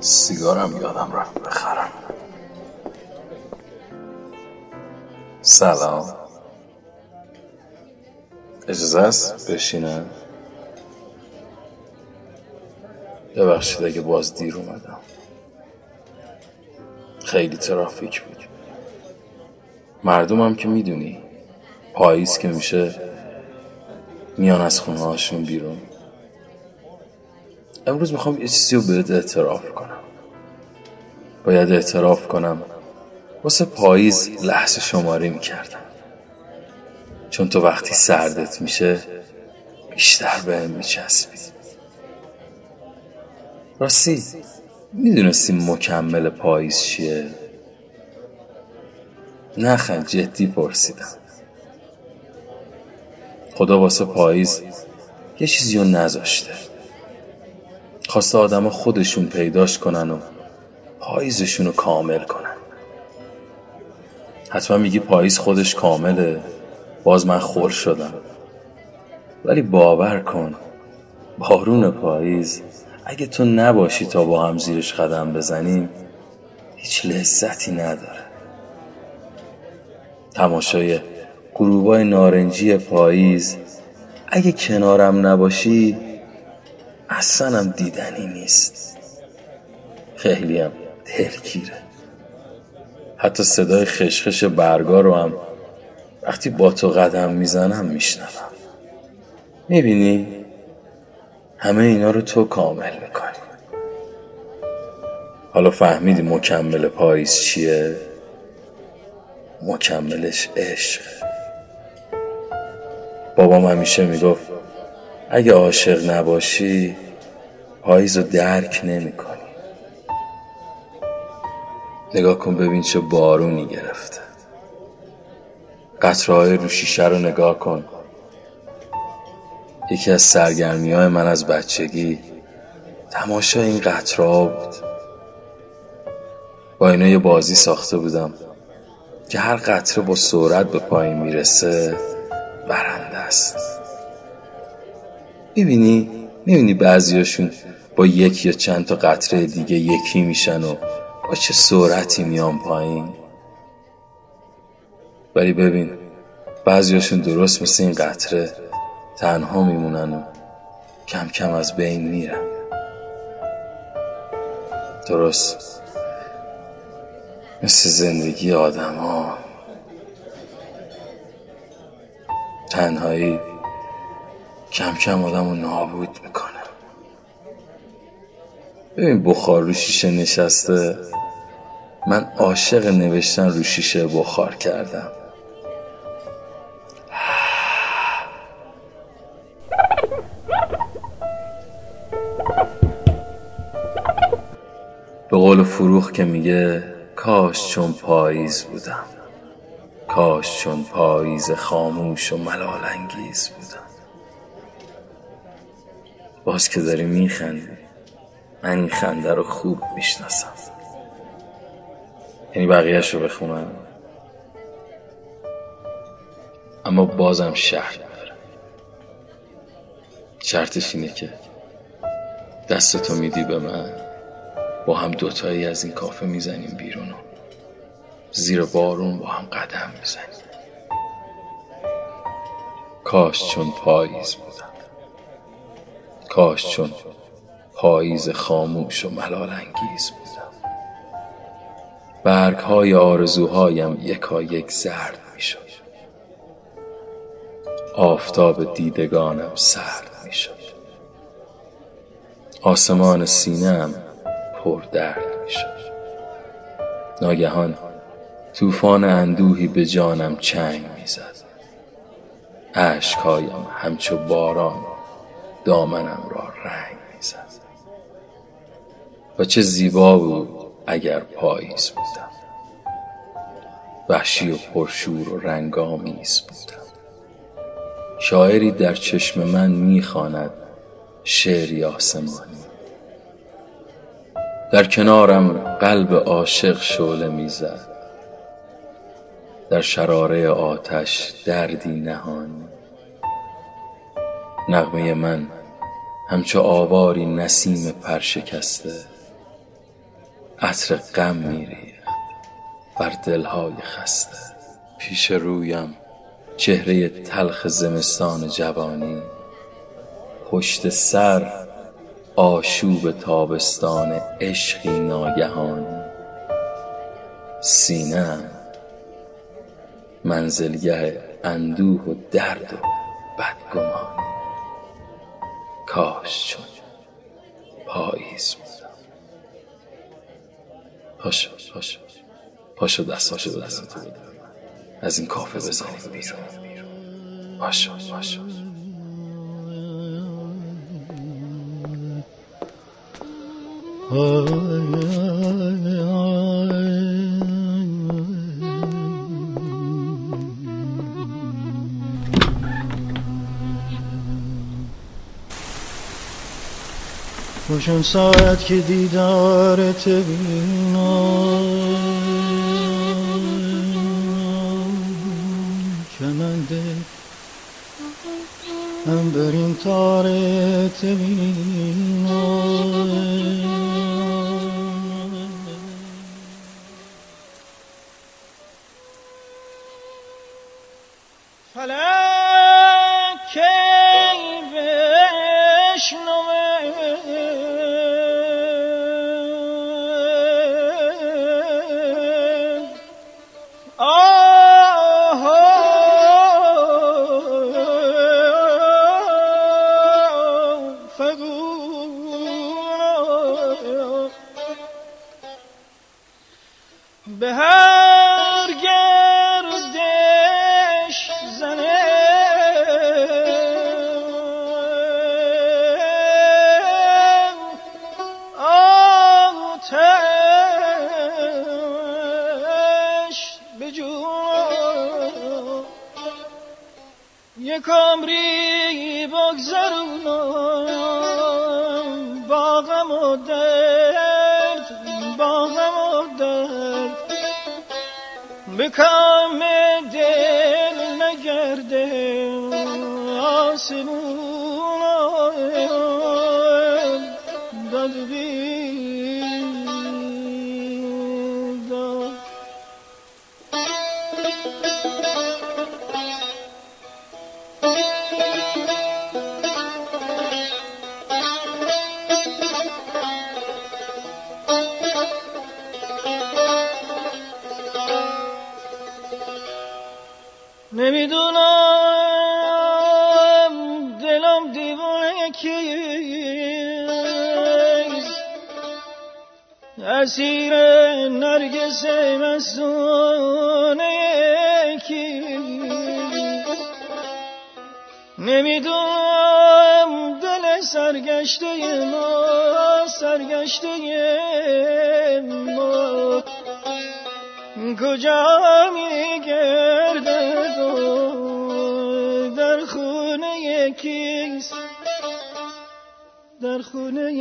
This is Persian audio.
سیگارم یادم رفت بخرم. سلام. اجازه است بشینم؟ ببخشید اگه باز دیر اومدم. خیلی ترافیک بود. مردمم که می‌دونی پاییز که میشه میان از خونه هاشون بیرون. امروز می‌خوام یه چیزی رو بهت اعتراف کنم. باید اعتراف کنم واسه پاییز لحظه شماری می‌کردم. چون تو وقتی سردت میشه بیشتر به هم میچسبی. راستی می‌دونستی مکمل پاییز چیه؟ نخند جدی پرسیدم. خدا واسه پاییز یه چیزی رو نذاشته. خواسته آدم خودشون پیداش کنن و پاییزشون رو کامل کنن. حتما میگی پاییز خودش کامله؟ باز من خور شدم. ولی باور کن بارون پاییز اگه تو نباشی تا با هم زیرش قدم بزنیم هیچ لذتی نداره. تماشای غروبای نارنجی پاییز. اگه کنارم نباشی اصلا دیدنی نیست. خیلی هم دلگیره. حتی صدای خشخش برگا رو هم وقتی با تو قدم می‌زنم میشنوم. می‌بینی؟ همه اینا رو تو کامل می‌کنی. حالا فهمیدی مکمل پاییز چیه؟ مکملش عشق. بابام همیشه می‌گفت اگه عاشق نباشی پاییز رو درک نمی‌کنی. نگاه کن ببین چه بارونی گرفته. قطرهای رو شیشه رو نگاه کن. یکی از سرگرمی های من از بچگی تماشا این قطرها بود. با اینا یه بازی ساخته بودم. که هر قطره با سرعت به پایین می‌رسه برنده است. می‌بینی؟ می‌بینی بعضیاشون با یک یا چند تا قطره دیگه یکی میشن و با چه سرعتی میان پایین. ولی ببین بعضیاشون درست مثل این قطره تنها میمونن و کم کم از بین میرن. درست؟ مثل زندگی آدم ها تنهایی کم کم آدم رو نابود می‌کنه ببین بخار رو شیشه نشسته. من عاشق نوشتن رو شیشه بخار کردم. به قول فروخ که میگه کاش چون پاییز بودم. کاش چون پاییز خاموش و ملال انگیز بودم. باز که داری میخندی من این خنده رو خوب می‌شناسم. یعنی بقیهش رو بخونم. اما بازم شرط داره. شرطش اینه که دستتو میدی به من. با هم دوتایی از این کافه می‌زنیم بیرون و زیر بارون با هم قدم می‌زنیم. کاش چون پاییز بودم. کاش چون پاییز خاموش و ملال انگیز بودم. برگ های آرزوهایم یکا یک زرد می‌شد. آفتاب دیدگانم سرد می‌شد. آسمان سینم پر درد می‌شد. ناگهان طوفان اندوهی به جانم چنگ می‌زد. اشکهایم همچو باران دامنم را رنگ می‌زد. و چه زیبا بود اگر پاییز بودم. وحشی و پرشور و رنگامیز بودم. شاعری در چشم من می‌خواند شعری آسمانی در کنارم قلب عاشق شعله می‌زد. در شراره آتش دردی نهان. نغمه من همچو آواری نسیم پرشکسته. عطر غم میریخت بر دلهای خسته. پیش رویم چهره تلخ زمستان جوانی. پشت سر آشوب تابستان عشقی ناگهانی سینم منزلگه اندوه و درد و بدگمانی کاش چون پاییز بودم. پاشو پاشو پاشو دست پاشو دست. از این کافه بزنیم بیرون. پاشو پاشو خوشم ساعت که دیدارت بینم کمنده انبرین تارت بینم به عمری بگذرونم. با غم و درد با غم و درد. به کام دل نگرده آسمون نمی‌دونم دلم دیوانه کیست. اسیر نرگس مسونه کیست نمی‌دونم دل سرگشته ما سرگشته ما. کجا میگردد در خونه کیست؟ در خونه